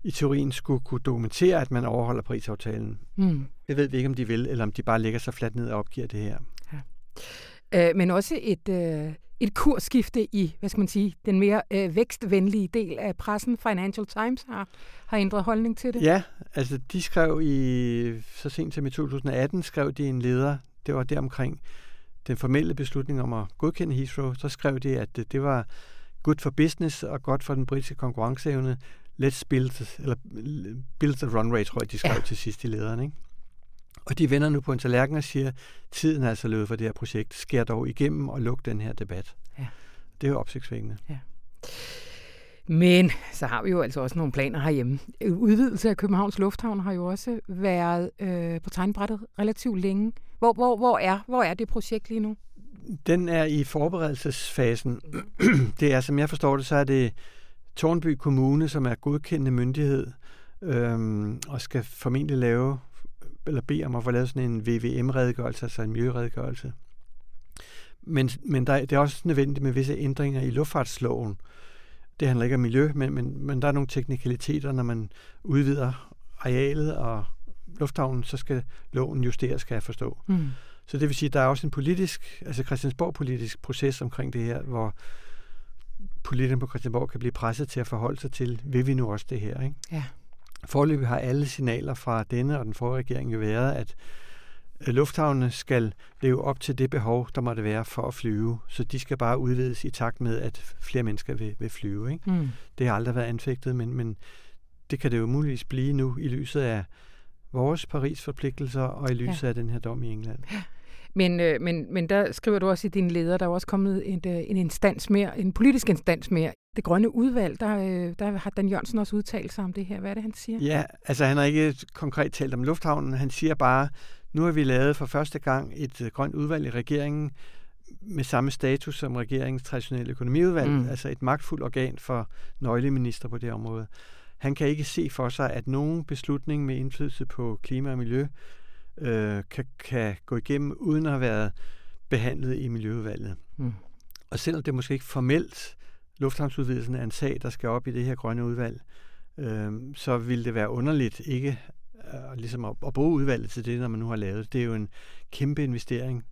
i teorien skulle kunne dokumentere, at man overholder Paris-aftalen. Mm. Det ved vi ikke, om de vil, eller om de bare lægger sig fladt ned og opgiver det her. Ja. Øh, men også et, øh, et kursskifte i, hvad skal man sige, den mere øh, vækstvenlige del af pressen. Financial Times har, har ændret holdning til det. Ja, altså de skrev i, så sent som i 2018, skrev de en leder, det var der omkring den formelle beslutning om at godkende Heathrow, så skrev de, at det, det var good for business og godt for den britiske konkurrenceevne. Let's build, eller build the runway, tror jeg, de skrev ja. til sidst i lederen. Ikke? Og de vender nu på en tallerken og siger, tiden er altså løbet for det her projekt. Skær dog igennem og luk den her debat. Ja. Det er jo opsigtsvækkende. Ja. Men så har vi jo altså også nogle planer herhjemme. Udvidelse af Københavns Lufthavn har jo også været øh, på tegnbrættet relativt længe. Hvor, hvor, hvor, er, hvor er det projekt lige nu? Den er i forberedelsesfasen. det er, som jeg forstår det, så er det Tornby Kommune, som er godkendende myndighed, øhm, og skal formentlig lave, eller bede om at få lavet sådan en VVM-redegørelse, altså en miljøredegørelse. Men, men der, det er også nødvendigt med visse ændringer i luftfartsloven. Det handler ikke om miljø, men, men, men der er nogle teknikaliteter, når man udvider arealet og lufthavnen, så skal loven justeres, skal jeg forstå. Mm. Så det vil sige, at der er også en politisk, altså Christiansborg-politisk proces omkring det her, hvor politikerne på Christiansborg kan blive presset til at forholde sig til, vil vi nu også det her? Ikke? Ja. Forløbig har alle signaler fra denne og den forrige regering jo været, at lufthavnene skal leve op til det behov, der måtte være for at flyve. Så de skal bare udvides i takt med, at flere mennesker vil, vil flyve. Ikke? Mm. Det har aldrig været anfægtet, men, men det kan det jo muligvis blive nu i lyset af vores Paris-forpligtelser og i lyset ja. af den her dom i England. Ja. Men, øh, men, men der skriver du også i din leder, der er også kommet en, øh, en instans mere, en politisk instans mere. Det grønne udvalg, der, øh, der har Dan Jørgensen også udtalt sig om det her. Hvad er det, han siger? Ja, altså han har ikke konkret talt om lufthavnen. Han siger bare, nu har vi lavet for første gang et øh, grønt udvalg i regeringen med samme status som regeringens traditionelle økonomiudvalg, mm. altså et magtfuldt organ for nøgleminister på det område. Han kan ikke se for sig, at nogen beslutning med indflydelse på klima og miljø øh, kan, kan gå igennem uden at have været behandlet i Miljøudvalget. Mm. Og selvom det måske ikke formelt lufthavnsudvidelsen er en sag, der skal op i det her grønne udvalg, øh, så vil det være underligt ikke øh, ligesom at, at bruge udvalget til det, når man nu har lavet det. er jo en kæmpe investering.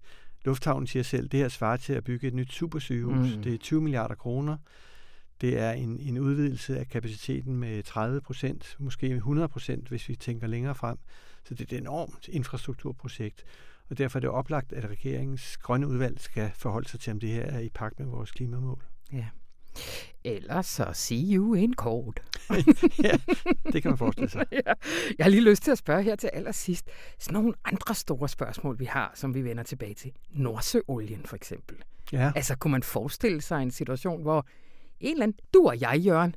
Lufthavnen siger selv, det her svarer til at bygge et nyt supersygehus. Mm. Det er 20 milliarder kroner. Det er en, en udvidelse af kapaciteten med 30 procent, måske 100 procent, hvis vi tænker længere frem. Så det er et enormt infrastrukturprojekt. Og derfor er det oplagt, at regeringens grønne udvalg skal forholde sig til, om det her er i pagt med vores klimamål. Ja. Ellers så see you in court. ja, det kan man forestille sig. ja. Jeg har lige lyst til at spørge her til allersidst. Sådan nogle andre store spørgsmål, vi har, som vi vender tilbage til. Nordsøolien for eksempel. Ja. Altså, kunne man forestille sig en situation, hvor en eller anden, du og jeg, Jørgen,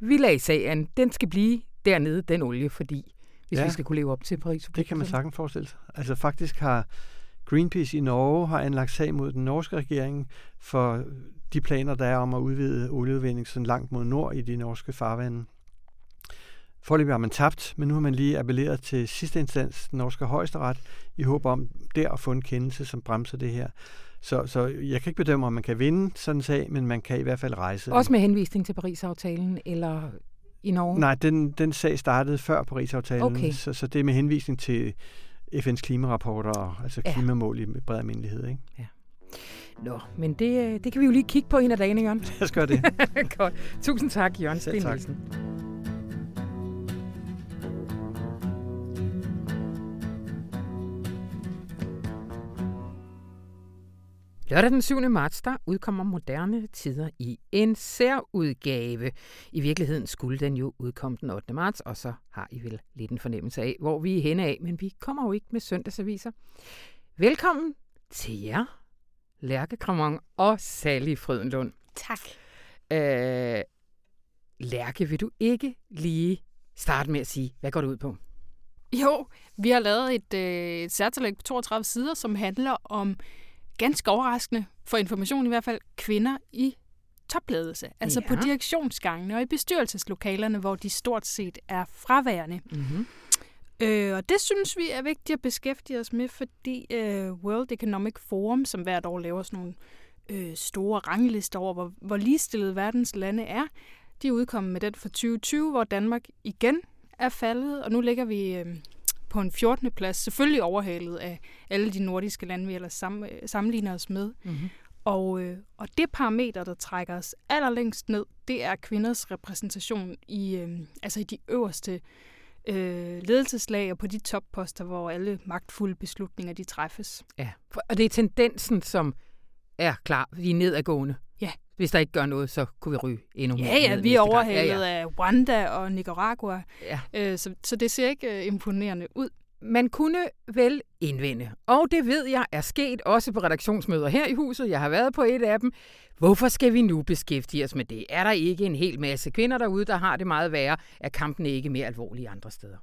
vi lagde sagen, den skal blive dernede, den olie, fordi hvis ja. vi skal kunne leve op til Paris. Det kan man sagtens forestille sig. Altså faktisk har Greenpeace i Norge har anlagt sag mod den norske regering for de planer, der er om at udvide olieudvinding sådan langt mod nord i de norske farvande. Forløbig har man tabt, men nu har man lige appelleret til sidste instans, den norske højesteret, i håb om der at få en kendelse, som bremser det her. Så, så jeg kan ikke bedømme, om man kan vinde sådan en sag, men man kan i hvert fald rejse. Også med henvisning til Paris-aftalen, eller i Norge? Nej, den, den sag startede før Paris-aftalen, okay. så, så det er med henvisning til FN's klimarapporter, altså ja. klimamål i bred almindelighed. Ikke? Ja. Nå, men det, det kan vi jo lige kigge på en af dagene, Jørgen. Lad os gøre det. Godt. Tusind tak, Jørgen Sten Nielsen. Lørdag den 7. marts, der udkommer Moderne Tider i en særudgave. I virkeligheden skulle den jo udkomme den 8. marts, og så har I vel lidt en fornemmelse af, hvor vi er henne af, men vi kommer jo ikke med søndagsaviser. Velkommen til jer, Lærke Kramon og Sally Frydenlund. Tak. Øh, Lærke, vil du ikke lige starte med at sige, hvad går det ud på? Jo, vi har lavet et, øh, et særtillæg på 32 sider, som handler om ganske overraskende, for information i hvert fald, kvinder i topledelse. Altså ja. på direktionsgangene og i bestyrelseslokalerne, hvor de stort set er fraværende. Mm-hmm. Øh, og det synes vi er vigtigt at beskæftige os med, fordi øh, World Economic Forum, som hvert år laver sådan nogle øh, store ranglister over, hvor, hvor ligestillede verdens lande er, de er udkommet med den for 2020, hvor Danmark igen er faldet, og nu ligger vi øh, på en 14. plads, selvfølgelig overhalet af alle de nordiske lande, vi ellers sam, sammenligner os med. Mm-hmm. Og, øh, og det parameter, der trækker os allerlængst ned, det er kvinders repræsentation i, øh, altså i de øverste øh, ledelseslag og på de topposter, hvor alle magtfulde beslutninger de træffes. Ja, og det er tendensen, som er klar. Vi er nedadgående. Ja. Hvis der ikke gør noget, så kunne vi ryge endnu mere. Ja, ja, vi er overhalet ja, ja. af Rwanda og Nicaragua. Ja. Øh, så, så det ser ikke øh, imponerende ud man kunne vel indvende, og det ved jeg er sket også på redaktionsmøder her i huset, jeg har været på et af dem. Hvorfor skal vi nu beskæftige os med det? Er der ikke en hel masse kvinder derude, der har det meget værre? Er kampen ikke mere alvorlig andre steder?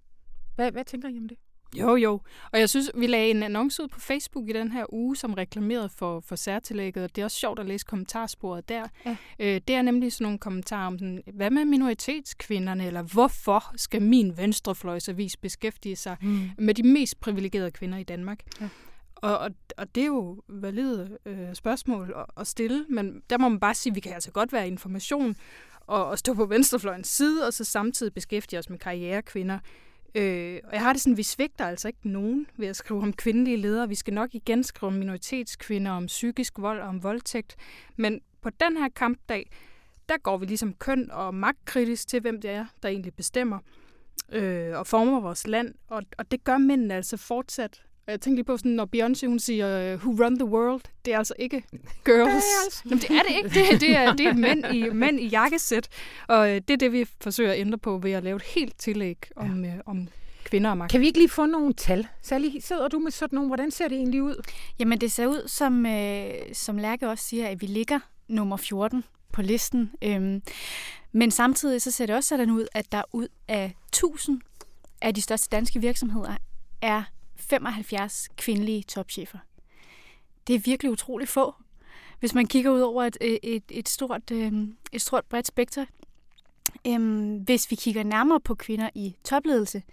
Hvad, hvad tænker I om det? Jo, jo. Og jeg synes, vi lagde en annonce ud på Facebook i den her uge, som reklamerede for, for særtillægget, og det er også sjovt at læse kommentarsporet der. Ja. Øh, det er nemlig sådan nogle kommentarer om, sådan, hvad med minoritetskvinderne, eller hvorfor skal min venstrefløjsavis beskæftige sig mm. med de mest privilegerede kvinder i Danmark? Ja. Og, og, og det er jo valide øh, spørgsmål at, at stille, men der må man bare sige, at vi kan altså godt være information og, og stå på venstrefløjens side, og så samtidig beskæftige os med karrierekvinder. Øh, og jeg har det sådan, vi svigter altså ikke nogen ved at skrive om kvindelige ledere. Vi skal nok igen skrive om minoritetskvinder, om psykisk vold og om voldtægt. Men på den her kampdag, der går vi ligesom køn og magtkritisk til, hvem det er, der egentlig bestemmer øh, og former vores land. Og, og det gør mændene altså fortsat. Og jeg tænkte lige på, sådan, når Beyoncé hun siger, who run the world, det er altså ikke girls. Er, altså. Jamen, det, er det ikke. Det, det, er, det er mænd i, mænd i jakkesæt. Og øh, det er det, vi forsøger at ændre på ved at lave et helt tillæg om, ja. øh, om kvinder og magt. Kan vi ikke lige få nogle tal? Sally, sidder du med sådan nogle? Hvordan ser det egentlig ud? Jamen, det ser ud, som, øh, som Lærke også siger, at vi ligger nummer 14 på listen. Øhm, men samtidig så ser det også sådan ud, at der ud af 1000 af de største danske virksomheder er 75 kvindelige topchefer. Det er virkelig utroligt få. Hvis man kigger ud over et, et, et, stort, øhm, et stort bredt spekter. Øhm, hvis vi kigger nærmere på kvinder i topledelse,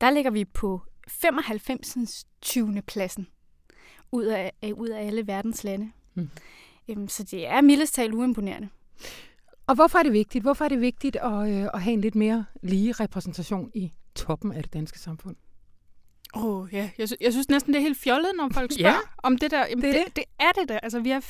der ligger vi på 95. 20. pladsen ud af, ud af alle verdens lande. Mm. Så det er mildest talt uimponerende. Og hvorfor er det vigtigt? Hvorfor er det vigtigt at, øh, at have en lidt mere lige repræsentation i toppen af det danske samfund? Åh, oh, ja. Jeg, sy- jeg synes næsten, det er helt fjollet, når folk spørger ja, om det der. Jamen, det, det, det. det er det der. Altså, vi har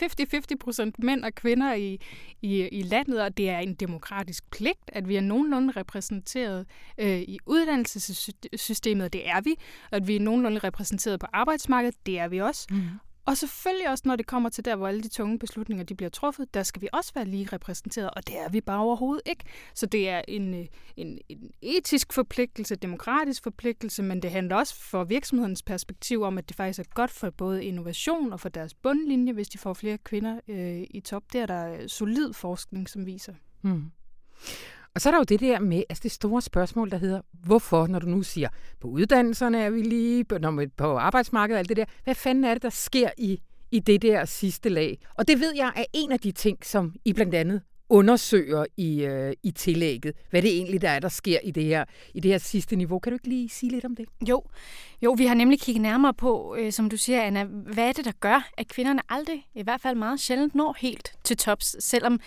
50-50 procent mænd og kvinder i, i, i landet, og det er en demokratisk pligt, at vi er nogenlunde repræsenteret øh, i uddannelsessystemet. Det er vi. At vi er nogenlunde repræsenteret på arbejdsmarkedet. Det er vi også. Mm. Og selvfølgelig også, når det kommer til der, hvor alle de tunge beslutninger de bliver truffet, der skal vi også være lige repræsenteret, og det er vi bare overhovedet ikke. Så det er en, øh, en, en etisk forpligtelse, demokratisk forpligtelse, men det handler også for virksomhedens perspektiv om, at det faktisk er godt for både innovation og for deres bundlinje, hvis de får flere kvinder øh, i top. Det er der solid forskning, som viser. Hmm. Og så er der jo det der med, altså det store spørgsmål, der hedder, hvorfor, når du nu siger, på uddannelserne er vi lige, når på arbejdsmarkedet og alt det der, hvad fanden er det, der sker i, i det der sidste lag? Og det ved jeg er en af de ting, som I blandt andet undersøger i, øh, i tillægget, hvad det egentlig der er, der sker i det, her, i det her sidste niveau. Kan du ikke lige sige lidt om det? Jo, jo vi har nemlig kigget nærmere på, øh, som du siger, Anna, hvad er det, der gør, at kvinderne aldrig, i hvert fald meget sjældent, når helt til tops, selvom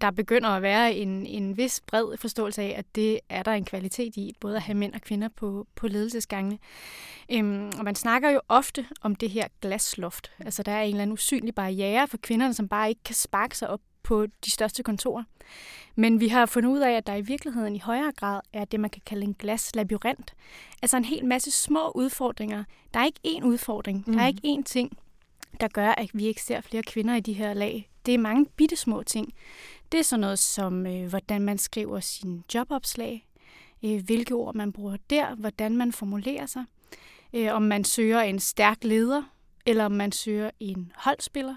der begynder at være en, en vis bred forståelse af, at det er der en kvalitet i, både at have mænd og kvinder på, på ledelsesgangene. Øhm, og man snakker jo ofte om det her glasloft. Altså der er en eller anden usynlig barriere for kvinderne, som bare ikke kan sparke sig op på de største kontorer. Men vi har fundet ud af, at der i virkeligheden i højere grad er det, man kan kalde en glaslabyrint. Altså en hel masse små udfordringer. Der er ikke én udfordring. Mm. Der er mm. ikke én ting, der gør, at vi ikke ser flere kvinder i de her lag. Det er mange bitte små ting. Det er sådan noget som, øh, hvordan man skriver sin jobopslag, øh, hvilke ord man bruger der, hvordan man formulerer sig, øh, om man søger en stærk leder, eller om man søger en holdspiller.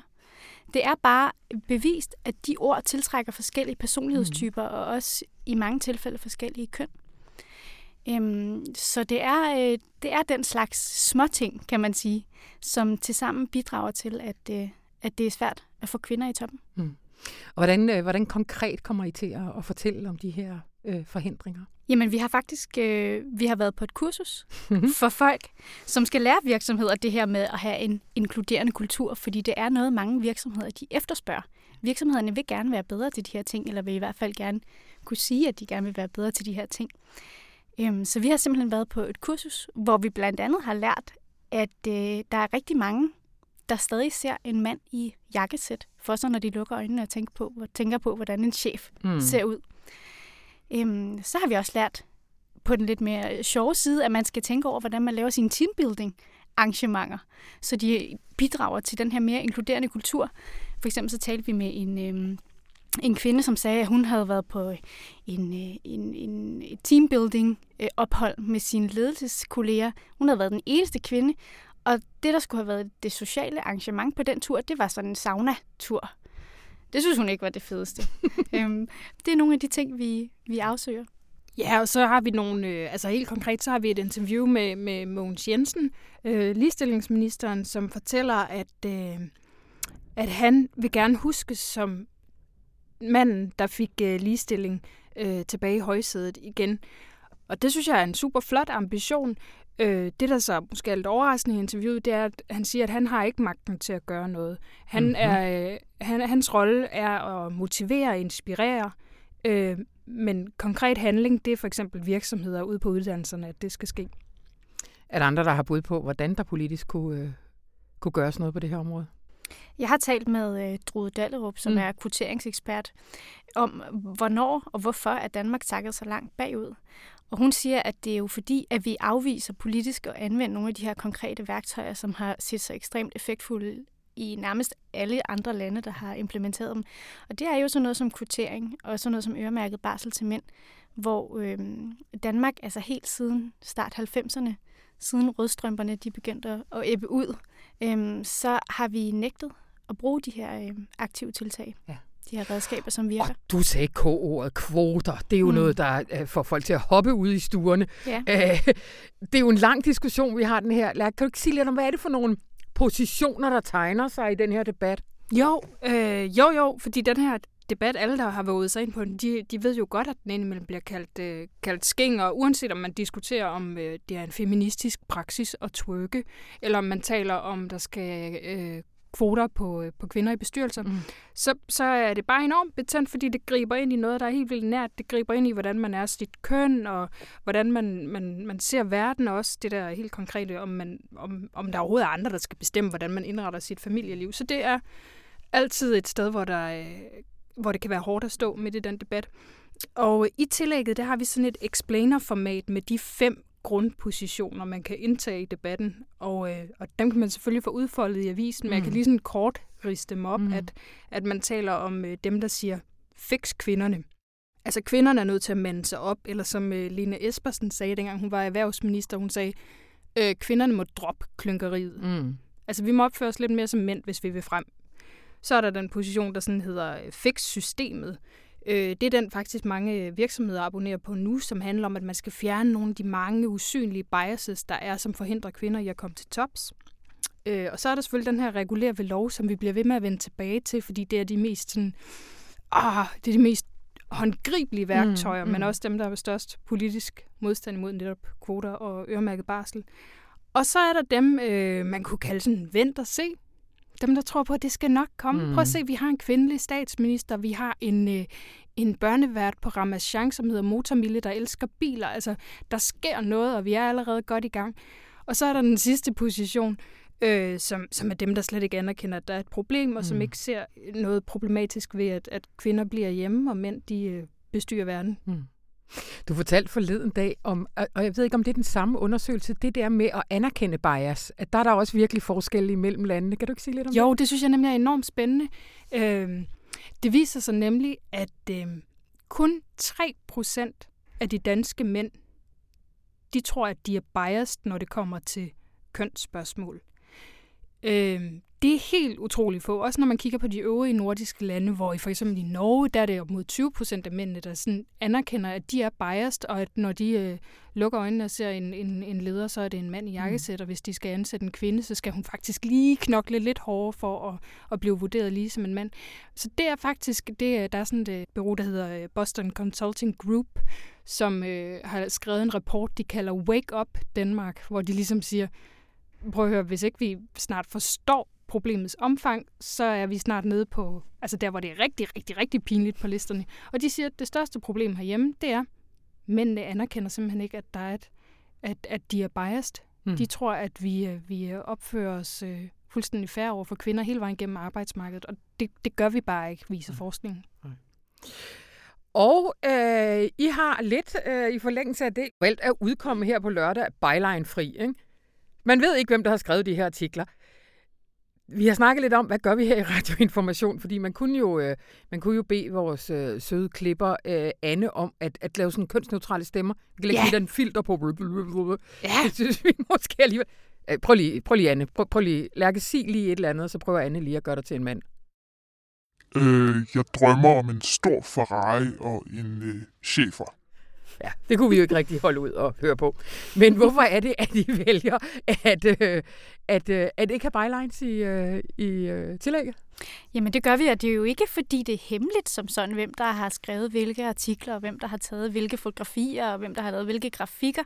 Det er bare bevist, at de ord tiltrækker forskellige personlighedstyper, mm. og også i mange tilfælde forskellige køn. Øhm, så det er, øh, det er den slags småting, kan man sige, som tilsammen bidrager til, at, øh, at det er svært at få kvinder i toppen. Mm. Og hvordan, øh, hvordan konkret kommer I til at, at fortælle om de her øh, forhindringer? Jamen, vi har faktisk øh, vi har været på et kursus mhm. for folk, som skal lære virksomheder det her med at have en inkluderende kultur, fordi det er noget, mange virksomheder de efterspørger. Virksomhederne vil gerne være bedre til de her ting, eller vil i hvert fald gerne kunne sige, at de gerne vil være bedre til de her ting. Øhm, så vi har simpelthen været på et kursus, hvor vi blandt andet har lært, at øh, der er rigtig mange der stadig ser en mand i jakkesæt for sig, når de lukker øjnene og tænker på, tænker på hvordan en chef mm. ser ud. Øhm, så har vi også lært på den lidt mere sjove side, at man skal tænke over, hvordan man laver sine teambuilding arrangementer, så de bidrager til den her mere inkluderende kultur. For eksempel så talte vi med en, øhm, en kvinde, som sagde, at hun havde været på en, øh, en, en teambuilding øh, ophold med sine ledelseskolleger. Hun havde været den eneste kvinde, og det, der skulle have været det sociale arrangement på den tur, det var sådan en sauna-tur. Det synes hun ikke var det fedeste. øhm, det er nogle af de ting, vi, vi afsøger. Ja, og så har vi nogle, øh, altså helt konkret, så har vi et interview med, med Mogens Jensen, øh, ligestillingsministeren, som fortæller, at, øh, at han vil gerne huskes som manden, der fik øh, ligestilling øh, tilbage i højsædet igen. Og det synes jeg er en super flot ambition. Øh, det, der så måske er lidt overraskende i interviewet, det er, at han siger, at han har ikke magten til at gøre noget. Han mm-hmm. er, øh, han, hans rolle er at motivere og inspirere, øh, men konkret handling, det er for eksempel virksomheder ude på uddannelserne, at det skal ske. Er der andre, der har bud på, hvordan der politisk kunne, øh, kunne gøres noget på det her område? Jeg har talt med øh, Drude Dallerup, som mm. er kvoteringsekspert, om hvornår og hvorfor er Danmark takket så langt bagud. Og hun siger, at det er jo fordi, at vi afviser politisk at anvende nogle af de her konkrete værktøjer, som har set sig ekstremt effektfulde i nærmest alle andre lande, der har implementeret dem. Og det er jo sådan noget som kvotering, og sådan noget som øremærket barsel til mænd, hvor øh, Danmark, altså helt siden start 90'erne, siden rødstrømperne de begyndte at æbbe ud, øh, så har vi nægtet at bruge de her øh, aktive tiltag. Ja de her redskaber, som virker. Og du sagde K-ordet kvoter. Det er jo mm. noget, der øh, får folk til at hoppe ud i stuerne. Ja. Æh, det er jo en lang diskussion, vi har den her. Kan du ikke sige lidt om, hvad er det for nogle positioner, der tegner sig i den her debat? Jo, øh, jo, jo, fordi den her debat, alle der har våget sig ind på den, de, de ved jo godt, at den indimellem bliver kaldt, øh, kaldt skæng, og uanset om man diskuterer, om øh, det er en feministisk praksis at twerke, eller om man taler om, der skal øh, kvoter på, øh, på kvinder i bestyrelser, mm. så, så er det bare enormt betændt, fordi det griber ind i noget, der er helt vildt nært. Det griber ind i, hvordan man er sit køn, og hvordan man, man, man ser verden også. Det der helt konkrete, om, man, om, om der overhovedet er andre, der skal bestemme, hvordan man indretter sit familieliv. Så det er altid et sted, hvor, der, øh, hvor det kan være hårdt at stå midt i den debat. Og i tillægget, der har vi sådan et explainer-format med de fem grundpositioner, man kan indtage i debatten, og, øh, og dem kan man selvfølgelig få udfoldet i avisen, men jeg kan mm. lige sådan kort riste dem op, mm. at, at man taler om øh, dem, der siger, fix kvinderne. Altså kvinderne er nødt til at mande sig op, eller som øh, Lene Espersen sagde, dengang hun var erhvervsminister, hun sagde, øh, kvinderne må droppe klynkeriet. Mm. Altså vi må opføre os lidt mere som mænd, hvis vi vil frem. Så er der den position, der sådan hedder øh, fix systemet. Øh, det er den faktisk mange virksomheder abonnerer på nu, som handler om, at man skal fjerne nogle af de mange usynlige biases, der er, som forhindrer kvinder i at komme til tops. Øh, og så er der selvfølgelig den her regulær ved lov, som vi bliver ved med at vende tilbage til, fordi det er de mest sådan, ah, det er de mest håndgribelige værktøjer, mm, mm. men også dem, der er størst politisk modstand imod netop kvoter og øremærket barsel. Og så er der dem, øh, man kunne kalde sådan vent og se, dem, der tror på, at det skal nok komme. Mm. Prøv at mm. se, vi har en kvindelig statsminister, vi har en, øh, en børnevært på Ramachan, som hedder Motormille, der elsker biler. Altså, der sker noget, og vi er allerede godt i gang. Og så er der den sidste position, øh, som, som er dem, der slet ikke anerkender, at der er et problem, og mm. som ikke ser noget problematisk ved, at, at kvinder bliver hjemme, og mænd de øh, bestyrer verden. Mm. Du fortalte forleden dag om, og jeg ved ikke, om det er den samme undersøgelse, det der med at anerkende bias, at der er der også virkelig forskel imellem landene. Kan du ikke sige lidt om jo, det? Jo, det synes jeg nemlig er enormt spændende. Øh, det viser sig nemlig, at øh, kun 3% af de danske mænd, de tror, at de er biased, når det kommer til kønsspørgsmål. Øh, det er helt utroligt få, også når man kigger på de øvrige nordiske lande, hvor i for eksempel i Norge, der er det op mod 20 procent af mændene, der sådan anerkender, at de er biased, og at når de øh, lukker øjnene og ser en, en, en leder, så er det en mand i mm. jakkesæt, og hvis de skal ansætte en kvinde, så skal hun faktisk lige knokle lidt hårdere for at, at blive vurderet lige som en mand. Så det er faktisk, det, der er sådan et bureau, der hedder øh, Boston Consulting Group, som øh, har skrevet en rapport, de kalder Wake Up Danmark, hvor de ligesom siger, prøv at høre, hvis ikke vi snart forstår problemets omfang, så er vi snart nede på, altså der, hvor det er rigtig, rigtig, rigtig pinligt på listerne. Og de siger, at det største problem herhjemme, det er, mændene anerkender simpelthen ikke, at der er et, at, at de er biased. Mm. De tror, at vi, vi opfører os øh, fuldstændig færre over for kvinder hele vejen gennem arbejdsmarkedet, og det, det gør vi bare ikke, viser mm. forskningen. Og øh, I har lidt øh, i forlængelse af det valgt at udkomme her på lørdag byline fri. Ikke? Man ved ikke, hvem der har skrevet de her artikler vi har snakket lidt om, hvad gør vi her i Radioinformation, fordi man kunne jo, øh, man kunne jo bede vores øh, søde klipper øh, Anne om at, at lave sådan kønsneutrale stemmer. Vi kan lægge ja. en filter på. Ja. Det synes vi måske alligevel. Øh, prøv lige, prøv lige Anne. Prøv, prøv lige. Lærke, sig lige et eller andet, og så prøver Anne lige at gøre dig til en mand. Øh, jeg drømmer om en stor Ferrari og en øh, chefer. Ja, det kunne vi jo ikke rigtig holde ud og høre på. Men hvorfor er det, at I vælger at, øh, at, øh, at ikke have bylines i, øh, i øh, tillægget? Jamen det gør vi, og det er jo ikke fordi det er hemmeligt som sådan, hvem der har skrevet hvilke artikler, og hvem der har taget hvilke fotografier, og hvem der har lavet hvilke grafikker.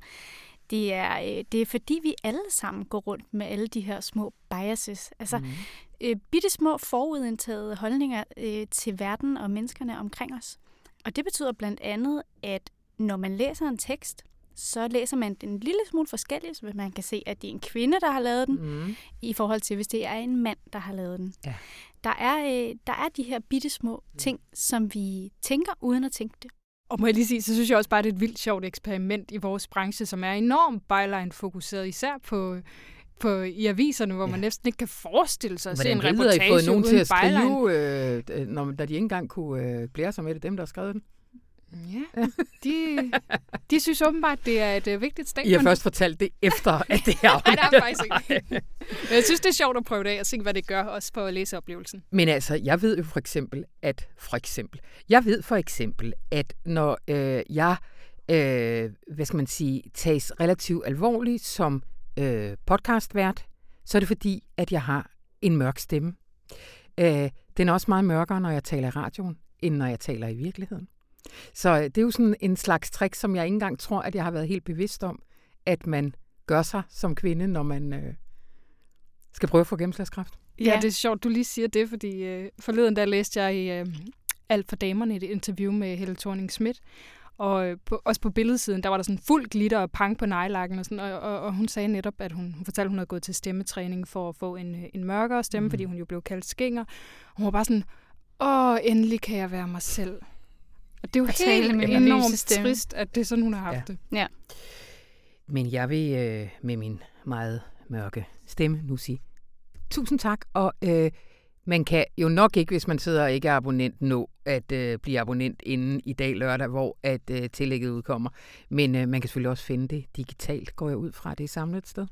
Det er, øh, det er fordi, vi alle sammen går rundt med alle de her små biases. Altså mm. øh, bitte små forudindtagede holdninger øh, til verden og menneskerne omkring os. Og det betyder blandt andet, at når man læser en tekst, så læser man den en lille smule forskelligt, så man kan se, at det er en kvinde, der har lavet den, mm. i forhold til, hvis det er en mand, der har lavet den. Ja. Der, er, øh, der er de her bitte små ting, som vi tænker uden at tænke det. Og må jeg lige sige, så synes jeg også bare, det er et vildt sjovt eksperiment i vores branche, som er enormt byline-fokuseret, især på, på, i aviserne, hvor ja. man næsten ikke kan forestille sig at se en reportage har I fået nogen til at skrive, øh, når, da de ikke engang kunne øh, blære sig med det, dem der har skrevet den? Ja, de, de synes åbenbart, det er et uh, vigtigt statement. I har først fortalt det efter, at det er Nej, det er faktisk ikke. Men jeg synes, det er sjovt at prøve det af og se, hvad det gør, også på læseoplevelsen. Men altså, jeg ved jo for eksempel, at for eksempel, jeg ved for eksempel, at når øh, jeg, øh, hvad skal man sige, tages relativt alvorligt som øh, podcastvært, så er det fordi, at jeg har en mørk stemme. Øh, den er også meget mørkere, når jeg taler i radioen, end når jeg taler i virkeligheden. Så øh, det er jo sådan en slags trick, som jeg ikke engang tror, at jeg har været helt bevidst om, at man gør sig som kvinde, når man øh, skal prøve at få gennemslagskraft. Ja, ja, det er sjovt, du lige siger det, fordi øh, forleden der læste jeg i øh, Alt for damerne et interview med Helle thorning Schmidt, og øh, på, også på billedsiden, der var der sådan fuld glitter og pang på nejlakken, og, sådan, og, og, og hun sagde netop, at hun, hun fortalte, at hun havde gået til stemmetræning for at få en, en mørkere stemme, mm. fordi hun jo blev kaldt skinger. Og hun var bare sådan, åh, endelig kan jeg være mig selv. Og det er jo helt med enormt stemme. trist, at det er sådan, hun har haft ja. det. Ja. Men jeg vil øh, med min meget mørke stemme nu sige tusind tak, og øh, man kan jo nok ikke, hvis man sidder og ikke er abonnent, nå at øh, blive abonnent inden i dag lørdag, hvor at øh, tillægget udkommer. Men øh, man kan selvfølgelig også finde det digitalt, går jeg ud fra, det er samlet et sted.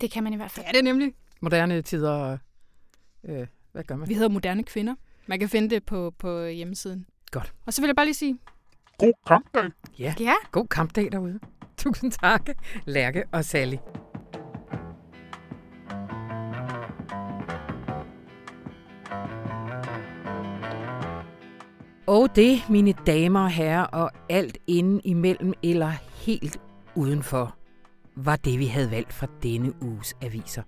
Det kan man i hvert fald. Ja, det er nemlig. Moderne tider, øh, hvad gør man? Vi hedder Moderne Kvinder. Man kan finde det på, på hjemmesiden. Godt. Og så vil jeg bare lige sige... God kampdag. Ja, ja. god kampdag derude. Tusind tak, Lærke og Sally. Og det, mine damer og herrer, og alt inden imellem eller helt udenfor, var det, vi havde valgt fra denne uges aviser.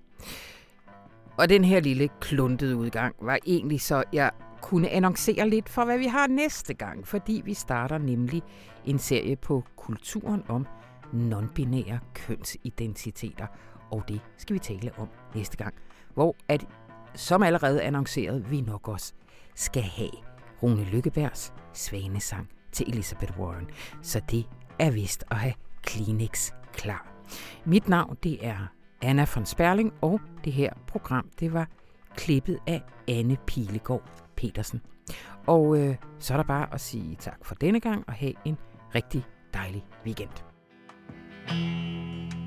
Og den her lille kluntede udgang var egentlig så, jeg kunne annoncere lidt for, hvad vi har næste gang, fordi vi starter nemlig en serie på kulturen om non-binære kønsidentiteter, og det skal vi tale om næste gang, hvor at, som allerede annonceret, vi nok også skal have Rune Lykkebergs svanesang til Elizabeth Warren. Så det er vist at have Kleenex klar. Mit navn det er Anna von Sperling, og det her program det var klippet af Anne Pilegaard Petersen. Og øh, så er der bare at sige tak for denne gang og have en rigtig dejlig weekend. thank you